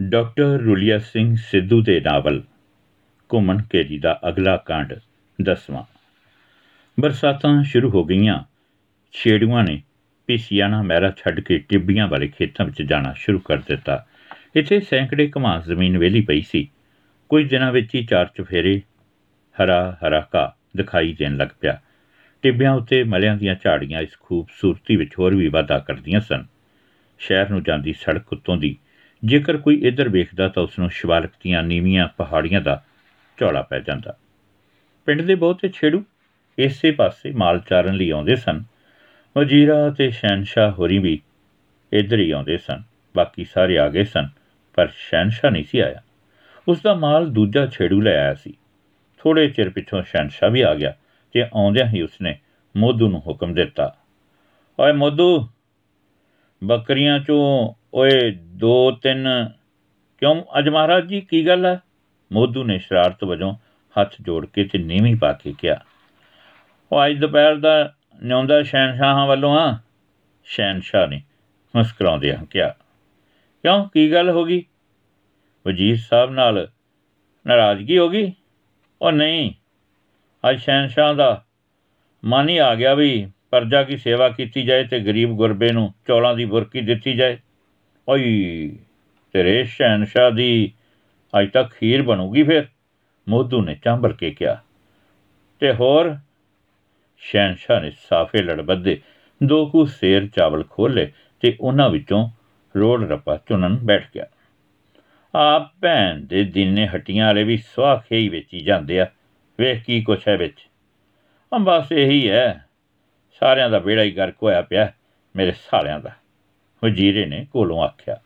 Doctor ਰੁਲੀਆ Singh Sidhu ਦੇ novel, ਘੁੰਮਣ ਕੇਰੀ ਦਾ ਅਗਲਾ ਕਾਂਡ ਦਸਵਾਂ। ਬਰਸਾਤਾਂ ਸ਼ੁਰੂ ਹੋ ਗਈਆਂ। ਛੇੜੂਆਂ ਨੇ ਪਿਸਿਆਣਾ ਮਹਿਰਾ ਛੱਡ ਕੇ ਟਿੱਬੀਆਂ ਵਾਲੇ ਖੇਤਾਂ ਵਿੱਚ ਜਾਣਾ ਸ਼ੁਰੂ ਕਰ ਦਿੱਤਾ। ਇੱਥੇ ਸੈਂਕੜੇ ਘਮਾਸ ਜ਼ਮੀਨ ਵੇਲੀ ਪਈ ਸੀ। ਕੁਝ ਦਿਨਾਂ ਵਿੱਚ ਹੀ ਚਾਰ ਚਫੇਰੇ ਹਰਾ ਹਰਾ ਕਾ ਦਿਖਾਈ ਦੇਣ ਲੱਗ ਪਿਆ। ਟਿੱਬਿਆਂ ਉੱਤੇ ਮਲਿਆਂ ਦੀਆਂ ਝਾੜੀਆਂ ਇਸ ਖੂਬਸੂਰਤੀ ਵਿੱਚ ਹੋਰ ਵੀ ਵਾਧਾ ਕਰਦੀਆਂ ਸਨ। ਸ਼ਹਿਰ ਨੂੰ ਜਾਂਦੀ ਸੜਕ ਉੱਤੋਂ ਦੀ ਜੇਕਰ ਕੋਈ ਇੱਧਰ ਵੇਖਦਾ ਤਾਂ ਉਸ ਨੂੰ ਸ਼ਿਵਾਲਕ ਦੀਆਂ ਨੀਵੀਆਂ ਪਹਾੜੀਆਂ ਦਾ ਝੋਲਾ ਪੈ ਜਾਂਦਾ। ਪਿੰਡ ਦੇ ਬਹੁਤੇ ਛੇੜੂ ਇਸੇ ਪਾਸੇ ਮਾਲ ਚਾਰਨ ਲਈ ਆਉਂਦੇ ਸਨ। ਵਜ਼ੀਰਾ ਤੇ ਸ਼ਹਿਨशाह ਹੋਰੀ ਵੀ ਇੱਧਰ ਹੀ ਆਉਂਦੇ ਸਨ। ਬਾਕੀ ਸਾਰੇ ਆ ਗਏ ਸਨ, ਪਰ ਸ਼ਹਿਨशाह ਨਹੀਂ ਸੀ ਆਇਆ। ਉਸ ਦਾ ਮਾਲ ਦੂਜਾ ਛੇੜੂ ਲੈ ਆਇਆ ਸੀ। ਥੋੜੇ ਚਿਰ ਪਿੱਛੋਂ ਸ਼ਹਿਨशाह ਵੀ ਆ ਗਿਆ ਤੇ ਆਉਂਦਿਆਂ ਹੀ ਉਸਨੇ ਮੋਦੂ ਨੂੰ ਹੁਕਮ ਦਿੱਤਾ, ਓਏ ਮੋਦੂ ਬੱਕਰੀਆਂ ਚੋਂ ਓਏ ਦੋ ਤਿੰਨ, ਕਿਉਂ? ਅੱਜ ਮਹਾਰਾਜ ਜੀ, ਕੀ ਗੱਲ ਹੈ ਮੋਦੂ ਨੇ ਸ਼ਰਾਰਤ ਵਜੋਂ ਹੱਥ ਜੋੜ ਕੇ ਤੇ ਨੀਵੀਂ ਪਾ ਕੇ ਕਿਹਾ, ਉਹ ਅੱਜ ਦੁਪਹਿਰ ਦਾ ਨਿਉਂਦਾ ਸ਼ਹਿਨशाह ਵੱਲੋਂ ਆ? ਸ਼ਹਿਨशाह ਨੇ ਮੁਸਕਰਾਉਂਦੇ ਹਾਂ ਕਿਹਾ, ਕਿਉਂ? ਕੀ ਗੱਲ ਹੋ ਗਈ? ਵਜ਼ੀਰ ਸਾਹਿਬ ਨਾਲ ਨਾਰਾਜ਼ਗੀ ਹੋ ਗਈ? ਉਹ ਨਹੀਂ, ਅੱਜ ਸ਼ਹਿਨशाह ਦਾ ਮਨ ਹੀ ਆ ਗਿਆ ਵੀ ਪਰਜਾ ਦੀ ਸੇਵਾ ਕੀਤੀ ਜਾਏ ਤੇ ਗਰੀਬ ਗੁਰਬੇ ਨੂੰ ਚੌਲਾਂ ਦੀ ਬੁਰਕੀ ਦਿੱਤੀ ਜਾਏ। ਓਏ ਤੇਰੇ ਸ਼ਹਿਨशाह ਦੀ ਅੱਜ ਤੱਕ ਖੀਰ ਬਣੂਗੀ ਫਿਰ? ਮੋਦੂ ਨੇ ਚਾਂਬਰ ਕੇ ਕਿਹਾ। ਤੇ ਹੋਰ? ਸ਼ਹਿਨशाह ਨੇ ਸਾਫੇ ਲੜਬੱਦੇ ਦੋ ਕੁ ਸੇਰ ਚਾਵਲ ਖੋਲੇ ਤੇ ਉਹਨਾਂ ਵਿੱਚੋਂ ਰੋੜ ਰੱਪਾ ਚੁਣਨ ਬੈਠ ਗਿਆ। ਆਪ ਭੈਣ ਦੇ ਦਿਨੇ ਹਟੀਆਂ ਵਾਲੇ ਵੀ ਸਵਾਹ ਖੇਈ ਵੇਚੀ ਜਾਂਦੇ ਆ। ਵੇਖ ਕੀ ਕੁਛ ਹੈ ਵਿੱਚ। ਅੰਬਾਸ ਇਹੀ ਹੈ। ਸਾਰਿਆਂ ਦਾ ਬੇੜਾ ਹੀ ਗਰਕ ਹੋਇਆ ਪਿਆ ਮੇਰੇ ਸਾਰਿਆਂ ਦਾ। ਵਜ਼ੀਰੇ ਨੇ ਕੋਲੋਂ ਆਖਿਆ,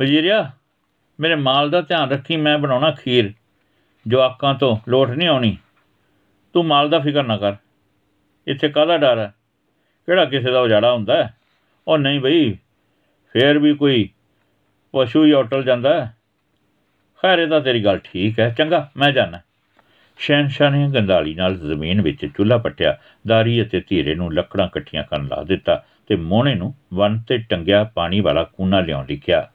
ਵਜ਼ੀਰਿਆ, ਮੇਰੇ ਮਾਲ ਦਾ ਧਿਆਨ ਰੱਖੀ, ਮੈਂ ਬਣਾਉਣਾ ਖੀਰ। ਜਵਾਕਾਂ ਤੋਂ ਲੋਟ ਨਹੀਂ ਆਉਣੀ, ਤੂੰ ਮਾਲ ਦਾ ਫਿਕਰ ਨਾ ਕਰ। ਇੱਥੇ ਕਾਹਦਾ ਡਰ ਹੈ? ਕਿਹੜਾ ਕਿਸੇ ਦਾ ਉਜਾੜਾ ਹੁੰਦਾ ਹੈ? ਉਹ ਨਹੀਂ ਬਈ, ਫੇਰ ਵੀ ਕੋਈ ਪਸ਼ੂ ਹੀ ਹੋਟਲ ਜਾਂਦਾ ਹੈ। ਖੈਰ, ਇਹ ਤਾਂ ਤੇਰੀ ਗੱਲ ਠੀਕ ਹੈ, ਚੰਗਾ, ਮੈਂ ਜਾਣਾ। ਸ਼ਹਿਨशाह ਨੇ ਗੰਦਾਲੀ ਨਾਲ ਜ਼ਮੀਨ ਵਿੱਚ ਚੁੱਲ੍ਹਾ ਪੱਟਿਆ, ਦਾਰੀ ਅਤੇ ਧੀਰੇ ਨੂੰ ਲੱਕੜਾਂ ਇਕੱਠੀਆਂ ਕਰਨ ਲਾ ਦਿੱਤਾ। ਤੇ ਮੋਹਣੇ ਨੂੰ ਵਨ ਤੇ ਟੰਗਿਆ ਪਾਣੀ ਵਾਲਾ ਕੂਨਾ ਲਿਆਉਣ ਲਈ ਕਿਹਾ।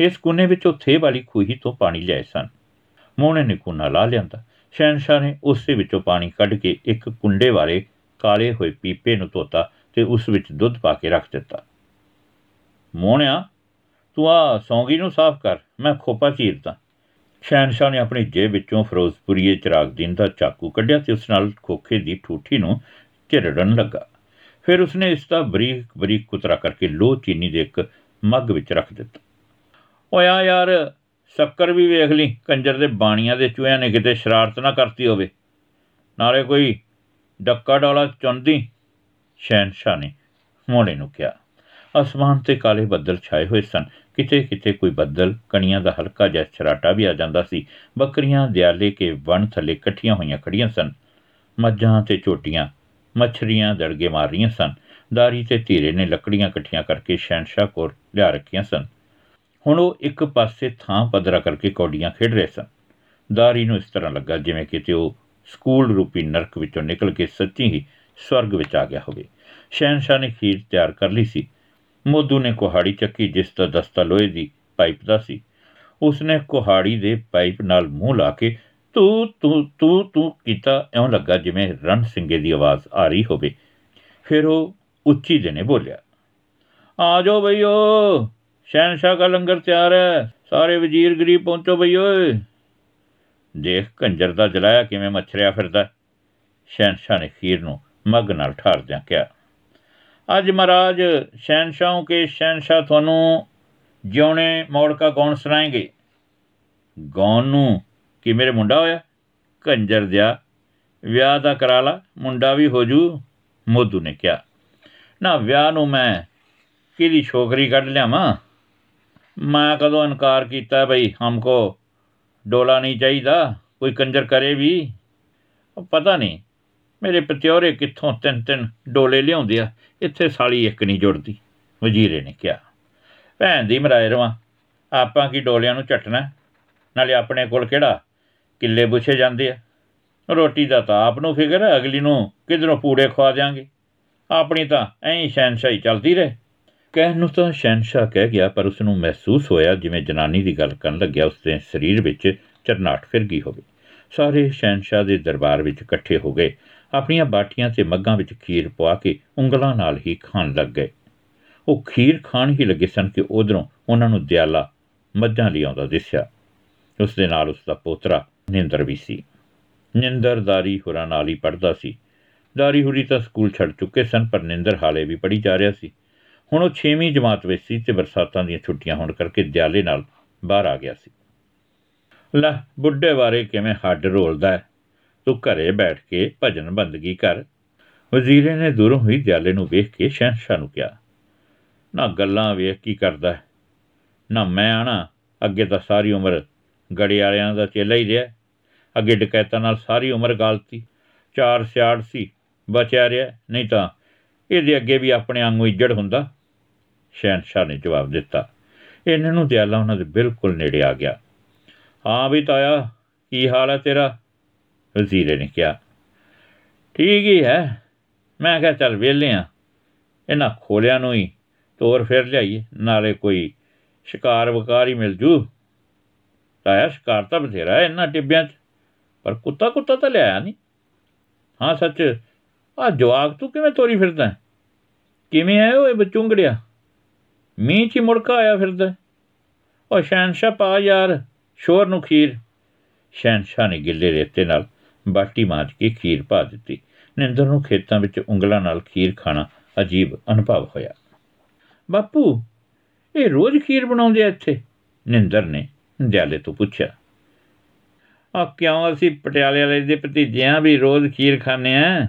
ਇਸ ਕੂਨੇ ਵਿੱਚੋਂ ਥੇ ਵਾਲੀ ਖੂਹੀ ਤੋਂ ਪਾਣੀ ਲਿਆਏ ਸਨ। ਮੋਹਣੇ ਨੇ ਕੂਨਾ ਲਾ ਲਿਆਂਦਾ। ਸ਼ਹਿਨशाह ਨੇ ਉਸੇ ਵਿੱਚੋਂ ਪਾਣੀ ਕੱਢ ਕੇ ਇੱਕ ਕੁੰਡੇ ਵਾਲੇ ਕਾਲੇ ਹੋਏ ਪੀਪੇ ਨੂੰ ਧੋਤਾ ਤੇ ਉਸ ਵਿੱਚ ਦੁੱਧ ਪਾ ਕੇ ਰੱਖ ਦਿੱਤਾ। ਮੋਹਣਿਆ, ਤੂੰ ਆ ਸੌਂਗੀ ਨੂੰ ਸਾਫ਼ ਕਰ, ਮੈਂ ਖੋਪਾ ਚੀਰਦਾ ਸ਼ਹਿਨशाह ਨੇ ਆਪਣੀ ਜੇਬ ਵਿੱਚੋਂ ਫਿਰੋਜ਼ਪੁਰੀਏ ਚਿਰਾਗ ਦਿਨ ਦਾ ਚਾਕੂ ਕੱਢਿਆ ਤੇ ਉਸ ਨਾਲ ਖੋਖੇ ਦੀ ਠੂਠੀ ਨੂੰ ਝਿਰੜਨ ਲੱਗਾ। ਫਿਰ ਉਸਨੇ ਇਸ ਦਾ ਬਰੀਕ ਬਰੀਕ ਕੁਤਰਾ ਕਰਕੇ ਲੋ ਚੀਨੀ ਦੇ ਇੱਕ ਮੱਗ ਵਿੱਚ ਰੱਖ ਦਿੱਤਾ। ਓਇਆ ਯਾਰ, ਸ਼ੱਕਰ ਵੀ ਵੇਖ ਲਈ, ਕੰਜਰ ਦੇ ਬਾਣੀਆਂ ਦੇ ਚੂਹਿਆਂ ਨੇ ਕਿਤੇ ਸ਼ਰਾਰਤ ਨਾ ਕਰਤੀ ਹੋਵੇ। ਨਾਲੇ ਕੋਈ ਡੱਕਾ ਡੋਲਾ ਚੁੰਦੀ ਸ਼ਹਿਨशाह ਨੇ ਮੋੜੇ ਨੂੰ ਕਿਹਾ। ਅਸਮਾਨ ਤੇ ਕਾਲੇ ਬੱਦਲ ਛਾਏ ਹੋਏ ਸਨ। ਕਿਤੇ ਕਿਤੇ ਕੋਈ ਬੱਦਲ ਕਣੀਆਂ ਦਾ ਹਲਕਾ ਜਿਹਾ ਛਰਾਟਾ ਵੀ ਆ ਜਾਂਦਾ ਸੀ। ਬੱਕਰੀਆਂ, ਦਿਆਲੇ ਕੇ ਵਣ ਥੱਲੇ ਇਕੱਠੀਆਂ ਹੋਈਆਂ ਖੜੀਆਂ ਸਨ। ਮੱਝਾਂ ਤੇ ਝੋਟੀਆਂ ਮੱਛਰੀਆਂ ਦੜਗੇ ਮਾਰ ਰਹੀਆਂ ਸਨ। ਦਾਰੀ ਤੇ ਧੀਰੇ ਨੇ ਲੱਕੜੀਆਂ ਇਕੱਠੀਆਂ ਕਰਕੇ ਸ਼ਹਿਨशाह ਕੋਲ ਲਿਆ ਰੱਖੀਆਂ ਸਨ। ਹੁਣ ਉਹ ਇੱਕ ਪਾਸੇ ਥਾਂ ਪਦਰਾ ਕਰਕੇ ਕੌਡੀਆਂ ਖੇਡ ਰਹੇ ਸਨ। ਦਾਰੀ ਨੂੰ ਇਸ ਤਰ੍ਹਾਂ ਲੱਗਾ ਜਿਵੇਂ ਕਿਤੇ ਉਹ ਸਕੂਲ ਰੂਪੀ ਨਰਕ ਵਿੱਚੋਂ ਨਿਕਲ ਕੇ ਸੱਚੀ ਹੀ ਸਵਰਗ ਵਿੱਚ ਆ ਗਿਆ ਹੋਵੇ। ਸ਼ਹਿਨशाह ਨੇ ਖੀਰ ਤਿਆਰ ਕਰ ਲਈ ਸੀ। ਮੋਦੂ ਨੇ ਕੁਹਾੜੀ ਚੱਕੀ ਜਿਸ ਦਾ ਦਸਤਾ ਲੋਹੇ ਦੀ ਪਾਈਪ ਦਾ ਸੀ। ਉਸਨੇ ਕੁਹਾੜੀ ਦੇ ਪਾਈਪ ਨਾਲ ਮੂੰਹ ਲਾ ਕੇ, ਤੂੰ ਤੂੰ ਤੂੰ ਕੀਤਾ ਐਉਂ ਲੱਗਾ ਜਿਵੇਂ ਰਣ ਸਿੰਘੇ ਦੀ ਆਵਾਜ਼ ਆ ਰਹੀ ਹੋਵੇ। ਫਿਰ ਉਹ ਉੱਚੀ ਜਿਹਨੇ ਬੋਲਿਆ, ਆ ਜਾਓ ਬਈਓ ਸ਼ਹਿਨशाह ਦਾ ਲੰਗਰ ਤਿਆਰ ਹੈ, ਸਾਰੇ ਵਜ਼ੀਰ ਗਰੀਬ ਪਹੁੰਚੋ ਬਈ ਓਏ ਦੇਖ ਕੰਜਰ ਦਾ ਜਲਾਇਆ ਕਿਵੇਂ ਮੱਛਰਿਆ ਫਿਰਦਾ ਸ਼ਹਿਨशाह ਨੇ ਖੀਰ ਨੂੰ ਮੱਗ ਨਾਲ ਠਾਰਦਿਆਂ ਕਿਹਾ, ਅੱਜ ਮਹਾਰਾਜ ਸ਼ਹਿਨशाहों ਕੇ ਸ਼ਹਿਨशाह ਤੁਹਾਨੂੰ ਜਿਉਣੇ ਮੌੜ ਕਾ ਗੌਣ ਸੁਣਾਏਗੇ। ਗੌਣ ਨੂੰ ਕਿ ਮੇਰੇ ਮੁੰਡਾ ਹੋਇਆ? ਕੰਜਰ ਦਿਆ ਵਿਆਹ ਦਾ ਕਰਾ ਲਾ, ਮੁੰਡਾ ਵੀ ਹੋ ਜੂ, ਮੋਦੂ ਨੇ ਕਿਹਾ। ਨਾ, ਵਿਆਹ ਨੂੰ ਮੈਂ ਕਿਹਦੀ ਛੋਕਰੀ ਕੱਢ ਲਿਆਵਾਂ? ਮੈਂ ਕਦੋਂ ਇਨਕਾਰ ਕੀਤਾ ਬਈ, ਹਮਕੋ ਡੋਲਾ ਨਹੀਂ ਚਾਹੀਦਾ, ਕੋਈ ਕੰਜਰ ਕਰੇ ਵੀ? ਪਤਾ ਨਹੀਂ, ਮੇਰੇ ਪਤਿਓਰੇ ਕਿੱਥੋਂ ਤਿੰਨ ਤਿੰਨ ਡੋਲੇ ਲਿਆਉਂਦੇ ਆ, ਇੱਥੇ ਸਾਲੀ ਇੱਕ ਨਹੀਂ ਜੁੜਦੀ, ਵਜ਼ੀਰੇ ਨੇ ਕਿਹਾ। ਭੈਣ ਦੀ ਮਰਾਏ ਰਵਾਂ, ਆਪਾਂ ਕੀ ਡੋਲਿਆਂ ਨੂੰ ਝਟਣਾ? ਨਾਲੇ ਆਪਣੇ ਕੋਲ ਕਿਹੜਾ? ਕਿੱਲੇ ਪੁੱਛੇ ਜਾਂਦੇ ਆ। ਰੋਟੀ ਦਾ ਤਾਂ ਆਪ ਨੂੰ ਫਿਕਰ ਹੈ, ਅਗਲੀ ਨੂੰ ਕਿਧਰੋਂ ਪੂੜੇ ਖਵਾ ਜਾਾਂਗੇ ਆਪਣੀ ਤਾਂ ਐਂ ਸ਼ੈਨਸ਼ਾਹੀ ਚੱਲਦੀ ਰਹੇ। ਕਹਿਣ ਨੂੰ ਤਾਂ ਸ਼ੈਨਸ਼ਾਹ ਕਹਿ ਗਿਆ, ਪਰ ਉਸ ਨੂੰ ਮਹਿਸੂਸ ਹੋਇਆ ਜਿਵੇਂ ਜਨਾਨੀ ਦੀ ਗੱਲ ਕਰਨ ਲੱਗਿਆ ਉਸ ਦੇ ਸਰੀਰ ਵਿੱਚ ਚਰਨਾਟ ਫਿਰ ਗਈ ਹੋਵੇ। ਸਾਰੇ ਸ਼ੈਨਸ਼ਾਹ ਦੇ ਦਰਬਾਰ ਵਿੱਚ ਇਕੱਠੇ ਹੋ ਗਏ। ਆਪਣੀਆਂ ਬਾਟੀਆਂ ਤੇ ਮੱਗਾਂ ਵਿੱਚ ਖੀਰ ਪਵਾ ਕੇ ਉਂਗਲਾਂ ਨਾਲ ਹੀ ਖਾਣ ਲੱਗ ਗਏ। ਉਹ ਖੀਰ ਖਾਣ ਹੀ ਲੱਗੇ ਸਨ ਕਿ ਉਧਰੋਂ ਉਹਨਾਂ ਨੂੰ ਦਿਆਲਾ ਮੱਝਾਂ ਲਈ ਆਉਂਦਾ ਦਿਸਿਆ। ਉਸ ਦੇ ਨਾਲ ਉਸ ਦਾ ਪੋਤਰਾ ਨਿੰਦਰ ਵੀ ਸੀ। ਨਿੰਦਰ ਦਾਰੀ ਹੁਰਾਂ ਨਾਲ ਹੀ ਪੜਦਾ ਸੀ। ਦਾਰੀ ਹੁਰੀ ਤਾਂ ਸਕੂਲ ਛੱਡ ਚੁੱਕੇ ਸਨ, ਪਰ ਨਿੰਦਰ ਹਾਲੇ ਵੀ ਪੜੀ ਜਾ ਰਿਹਾ ਸੀ। ਹੁਣ ਉਹ 6ਵੀਂ ਜਮਾਤ ਵਿੱਚ ਸੀ ਤੇ ਬਰਸਾਤਾਂ ਦੀਆਂ ਛੁੱਟੀਆਂ ਹੋਣ ਕਰਕੇ ਦਿਆਲੇ ਨਾਲ ਬਾਹਰ ਆ ਗਿਆ ਸੀ। ਲੈ, ਬੁੱਢੇ ਬਾਰੇ ਕਿਵੇਂ ਹੱਡ ਰੋਲਦਾ ਹੈ? ਤੂੰ ਘਰੇ ਬੈਠ ਕੇ ਭਜਨ ਬੰਦਗੀ ਕਰ। ਵਜ਼ੀਰੇ ਨੇ ਦੂਰੋਂ ਹੀ ਦਿਆਲੇ ਨੂੰ ਵੇਖ ਕੇ ਸ਼ਹਿਨशाह ਨੂੰ ਕਿਹਾ, ਨਾ ਗੱਲਾਂ ਵੇਖ ਕੀ ਕਰਦਾ ਹੈ? ਨਾ ਮੈਂ ਆਣਾ, ਅੱਗੇ ਤਾਂ ਸਾਰੀ ਉਮਰ ਗੜੇ ਵਾਲਿਆਂ ਦਾ ਚੇਲਾ ਹੀ ਰਿਹਾ ਅੱਗੇ ਡਕੈਤਾਂ ਨਾਲ ਸਾਰੀ ਉਮਰ ਗਾਲਤੀ। ਚਾਰ ਸਿਆੜ ਸੀ, ਬਚਿਆ ਰਿਹਾ, ਨਹੀਂ ਤਾਂ ਇਹਦੇ ਅੱਗੇ ਵੀ ਆਪਣੇ ਵਾਂਗੂ ਇੱਜੜ ਹੁੰਦਾ। ਸ਼ਹਿਨशाह ਨੇ ਜਵਾਬ ਦਿੱਤਾ। ਇਹਨਾਂ ਨੂੰ ਦਿਆਲਾ ਉਹਨਾਂ ਦੇ ਬਿਲਕੁਲ ਨੇੜੇ ਆ ਗਿਆ। ਹਾਂ ਵੀ ਤਾਇਆ, ਕੀ ਹਾਲ ਹੈ ਤੇਰਾ? ਵਜ਼ੀਰੇ ਨੇ ਕਿਹਾ। ਠੀਕ ਹੀ ਹੈ। ਮੈਂ ਕਿਹਾ ਚੱਲ ਵਿਹਲੇ ਆ। ਇਹਨਾਂ ਖੋਲਿਆਂ ਨੂੰ ਹੀ ਤੋਰ ਫੇਰ ਲਿਆਈਏ, ਨਾਲੇ ਕੋਈ ਸ਼ਿਕਾਰ ਵਕਾਰ ਹੀ ਮਿਲ ਜੂ। ਤਾਇਆ, ਸ਼ਿਕਾਰ ਤਾਂ ਬਥੇਰਾ ਹੈ ਇਹਨਾਂ ਟਿੱਬਿਆਂ 'ਚ। ਪਰ ਕੁੱਤਾ ਕੁੱਤਾ ਤਾਂ ਲਿਆਇਆ ਨਹੀਂ। ਹਾਂ, ਸੱਚ। ਆ ਜਵਾਕ, ਤੂੰ ਕਿਵੇਂ ਤੋਰੀ ਫਿਰਦਾ ਕਿਵੇਂ ਆਇਆ ਓਏ ਬਚੁੰਗੜਿਆ ਮੀਂਹ 'ਚ ਮੁੜਕਾ ਆਇਆ ਫਿਰਦਾ ਓ ਸ਼ਹਿਨशाह ਪਾ ਯਾਰ, ਸ਼ੋਰ ਨੂੰ ਖੀਰ। ਸ਼ਹਿਨशाह ਨੇ ਗਿੱਲੇ ਰੇਤੇ ਨਾਲ ਬਾਟੀ ਮਾਰ ਕੇ ਖੀਰ ਪਾ ਦਿੱਤੀ। ਨਿੰਦਰ ਨੂੰ ਖੇਤਾਂ ਵਿੱਚ ਉਂਗਲਾਂ ਨਾਲ ਖੀਰ ਖਾਣਾ ਅਜੀਬ ਅਨੁਭਵ ਹੋਇਆ। ਬਾਪੂ, ਇਹ ਰੋਜ਼ ਖੀਰ ਬਣਾਉਂਦੇ ਆ ਇੱਥੇ? ਨਿੰਦਰ ਨੇ ਦਿਆਲੇ ਤੋਂ ਪੁੱਛਿਆ। ਆ ਕਿਉਂ ਅਸੀਂ ਪਟਿਆਲੇ ਵਾਲੇ ਦੇ ਭਤੀਜਿਆਂ ਵੀ ਰੋਜ਼ ਖੀਰ ਖਾਂਦੇ ਆ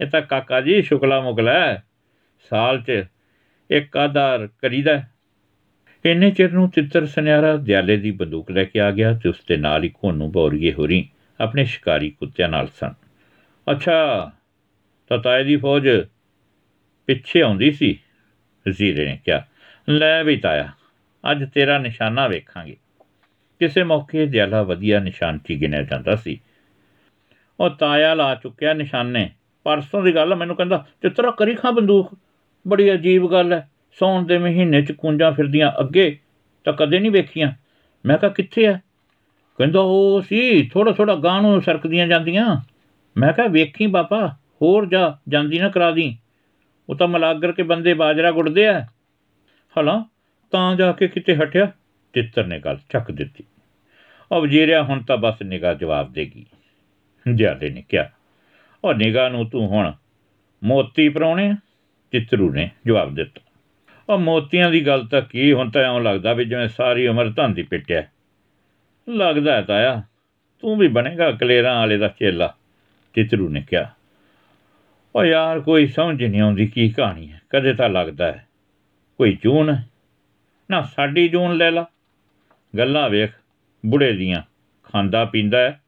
ਇਹ ਤਾਂ ਕਾਕਾ ਜੀ ਸ਼ੁਕਲਾ ਮੁਗਲਾ ਸਾਲ 'ਚ ਇੱਕ ਆਧਾਰ ਕਰੀਦਾ ਇੰਨੇ ਚਿਰ ਨੂੰ ਤਿੱਤਰ ਸੁਨਿਆਰਾ ਦਿਆਲੇ ਦੀ ਬੰਦੂਕ ਲੈ ਕੇ ਆ ਗਿਆ ਤੇ ਉਸ ਦੇ ਨਾਲ ਹੀ ਕੋਨੂ ਬੌਰੀਏ ਹੋਰੀ ਆਪਣੇ ਸ਼ਿਕਾਰੀ ਕੁੱਤਿਆਂ ਨਾਲ ਸਨ। ਅੱਛਾ ਤਾਂ ਤਾਏ ਦੀ ਫੌਜ ਪਿੱਛੇ ਆਉਂਦੀ ਸੀ, ਵਜ਼ੀਰੇ ਨੇ ਕਿਹਾ। ਲੈ ਵੀ ਤਾਇਆ, ਅੱਜ ਤੇਰਾ ਨਿਸ਼ਾਨਾ ਵੇਖਾਂਗੇ। ਕਿਸੇ ਮੌਕੇ ਦਿਆਲਾ ਵਧੀਆ ਨਿਸ਼ਾਨਚੀ ਗਿਣਿਆ ਜਾਂਦਾ ਸੀ। ਉਹ ਤਾਇਆ ਲਾ ਚੁੱਕਿਆ ਨਿਸ਼ਾਨੇ। ਪਰਸੋਂ ਦੀ ਗੱਲ ਮੈਨੂੰ ਕਹਿੰਦਾ, ਚਿੱਤਰਾ ਕਰੀ ਖਾਂ ਬੰਦੂਕ? ਬੜੀ ਅਜੀਬ ਗੱਲ ਹੈ ਸੌਣ ਦੇ ਮਹੀਨੇ ਚ ਕੁੰਜਾਂ ਫਿਰਦੀਆਂ ਅੱਗੇ ਤਾਂ ਕਦੇ ਨਹੀਂ ਵੇਖੀਆਂ। ਮੈਂ ਕਿਹਾ, ਕਿੱਥੇ ਆ ਕਹਿੰਦਾ, ਉਹ ਸੀ ਥੋੜਾ ਥੋੜਾ ਗਾਂ ਨੂੰ ਸਰਕਦੀਆਂ ਜਾਂਦੀਆਂ। ਮੈਂ ਕਿਹਾ, ਵੇਖੀ ਬਾਪਾ ਹੋਰ ਜਾ, ਜਾਂਦੀ ਨਾ ਕਰਾ ਦੀ। ਉਹ ਤਾਂ ਮਲਾਗਰ ਕੇ ਬੰਦੇ ਬਾਜਰਾ ਗੁੱਡਦੇ ਆ ਹਲਾ, ਤਾਂ ਜਾ ਕੇ ਕਿਤੇ ਹਟਿਆ? ਤਿੱਤਰ ਨੇ ਗੱਲ ਚੱਕ ਦਿੱਤੀ। ਉਹ ਵਜੀਰਿਆ ਹੁਣ ਤਾਂ ਬਸ ਨਿਗਾਹ ਜਵਾਬ ਦੇਗੀ ਜਿਆਦੇ ਨੇ ਕਿਹਾ, ਉਹ ਨਿਗਾਹ ਨੂੰ ਤੂੰ ਹੁਣ ਮੋਤੀ ਪਰਾਉਣੇ ਚਿੱਤਰੂ ਨੇ ਜਵਾਬ ਦਿੱਤਾ, ਉਹ ਮੋਤੀਆਂ ਦੀ ਗੱਲ ਤਾਂ ਕੀ, ਹੁਣ ਤਾਂ ਐਂ ਲੱਗਦਾ ਵੀ ਜਿਵੇਂ ਸਾਰੀ ਉਮਰ ਧੰਦੀ ਪਿੱਟਿਆ ਲੱਗਦਾ ਹੈ ਤਾਇਆ ਤੂੰ ਵੀ ਬਣੇਗਾ ਕਲੇਰਾਂ ਵਾਲੇ ਦਾ ਚੇਲਾ। ਚਿੱਤਰੂ ਨੇ ਕਿਹਾ, ਉਹ ਯਾਰ ਕੋਈ ਸਮਝ ਨਹੀਂ ਆਉਂਦੀ ਕੀ ਕਹਾਣੀ ਹੈ ਕਦੇ ਤਾਂ ਲੱਗਦਾ ਹੈ ਕੋਈ ਜੂਨ ਨਾ ਸਾਡੀ ਜੂਨ ਲੈ ਲਾ। ਗੱਲਾਂ ਵੇਖ ਬੁੜੇ ਦੀਆਂ। ਖਾਂਦਾ ਪੀਂਦਾ ਹੈ।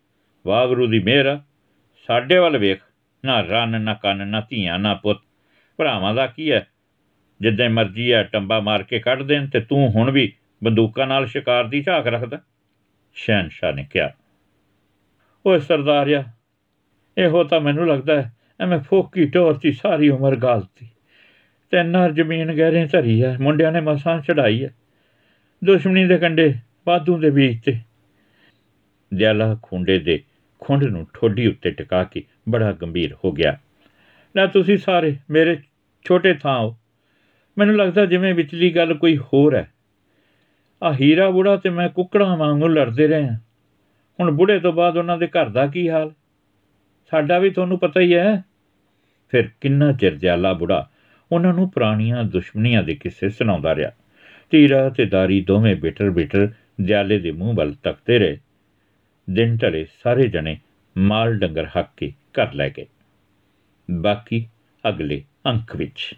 ਵਾਗਰੂ ਦੀ ਮਿਹਰ। ਸਾਡੇ ਵੱਲ ਵੇਖ। ਨਾ ਰਨ, ਨਾ ਕੰਨ, ਨਾ ਧੀਆਂ, ਨਾ ਪੁੱਤ। ਭਰਾਵਾਂ ਦਾ ਕੀ ਹੈ? ਜਿੱਦਾਂ ਮਰਜ਼ੀ ਹੈ ਟੰਬਾ ਮਾਰ ਕੇ ਕੱਢ ਦੇਣ ਤੇ ਤੂੰ ਹੁਣ ਵੀ ਬੰਦੂਕਾਂ ਨਾਲ ਸ਼ਿਕਾਰ ਦੀ ਝਾਕ ਰੱਖਦਾ। ਸ਼ਹਿਨशाह ਨੇ ਕਿਹਾ, ਓਏ ਸਰਦਾਰਿਆ, ਇਹੋ ਤਾਂ ਮੈਨੂੰ ਲੱਗਦਾ ਹੈ ਐਵੇਂ ਫੋਕੀ ਟੋਰ ਦੀ ਸਾਰੀ ਉਮਰ ਗਾਲਤੀ। ਤੇ ਨਰ ਜ਼ਮੀਨ ਗਹਿਰੇ ਧਰੀ ਹੈ। ਮੁੰਡਿਆਂ ਨੇ ਮਸਾਂ ਚੜਾਈ ਹੈ। ਦੁਸ਼ਮਣੀ ਦੇ ਕੰਡੇ ਬਾਦੂ ਦੇ ਬੀਚ ਤੇ। ਦਿਆਲਾ ਖੁੰਡੇ ਦੇ ਖੁੰਡ ਨੂੰ ਠੋਡੀ ਉੱਤੇ ਟਿਕਾ ਕੇ ਬੜਾ ਗੰਭੀਰ ਹੋ ਗਿਆ। ਨਾ ਤੁਸੀਂ ਸਾਰੇ ਮੇਰੇ ਛੋਟੇ ਥਾਂ ਹੋ ਮੈਨੂੰ ਲੱਗਦਾ ਜਿਵੇਂ ਵਿਚਲੀ ਗੱਲ ਕੋਈ ਹੋਰ ਹੈ। ਆ ਹੀਰਾ ਬੁੜਾ ਤੇ ਮੈਂ ਕੁੱਕੜਾਂ ਵਾਂਗੂ ਲੜਦੇ ਰਹੇ ਹਾਂ। ਹੁਣ ਬੁੜੇ ਤੋਂ ਬਾਅਦ ਉਹਨਾਂ ਦੇ ਘਰ ਦਾ ਕੀ ਹਾਲ? ਸਾਡਾ ਵੀ ਤੁਹਾਨੂੰ ਪਤਾ ਹੀ ਹੈ। ਫਿਰ ਕਿੰਨਾ ਚਿਰ ਦਿਆਲਾ ਬੁੜਾ ਉਹਨਾਂ ਨੂੰ ਪੁਰਾਣੀਆਂ ਦੁਸ਼ਮਣੀਆਂ ਦੇ ਕਿੱਸੇ ਸੁਣਾਉਂਦਾ ਰਿਹਾ। ਤੀਰਾ ਤੇ ਦਾਰੀ ਦੋਵੇਂ ਬਿਟਰ ਬਿਟਰ ਦਿਆਲੇ ਦੇ ਮੂੰਹ ਵੱਲ ਤੱਕਦੇ ਰਹੇ। ਦਿਨ ਢਲੇ ਸਾਰੇ ਜਣੇ ਮਾਲ ਡੰਗਰ ਹੱਕ ਕੇ ਘਰ ਲੈ ਗਏ। ਬਾਕੀ ਅਗਲੇ ਅੰਕ ਵਿੱਚ।